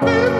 Bye.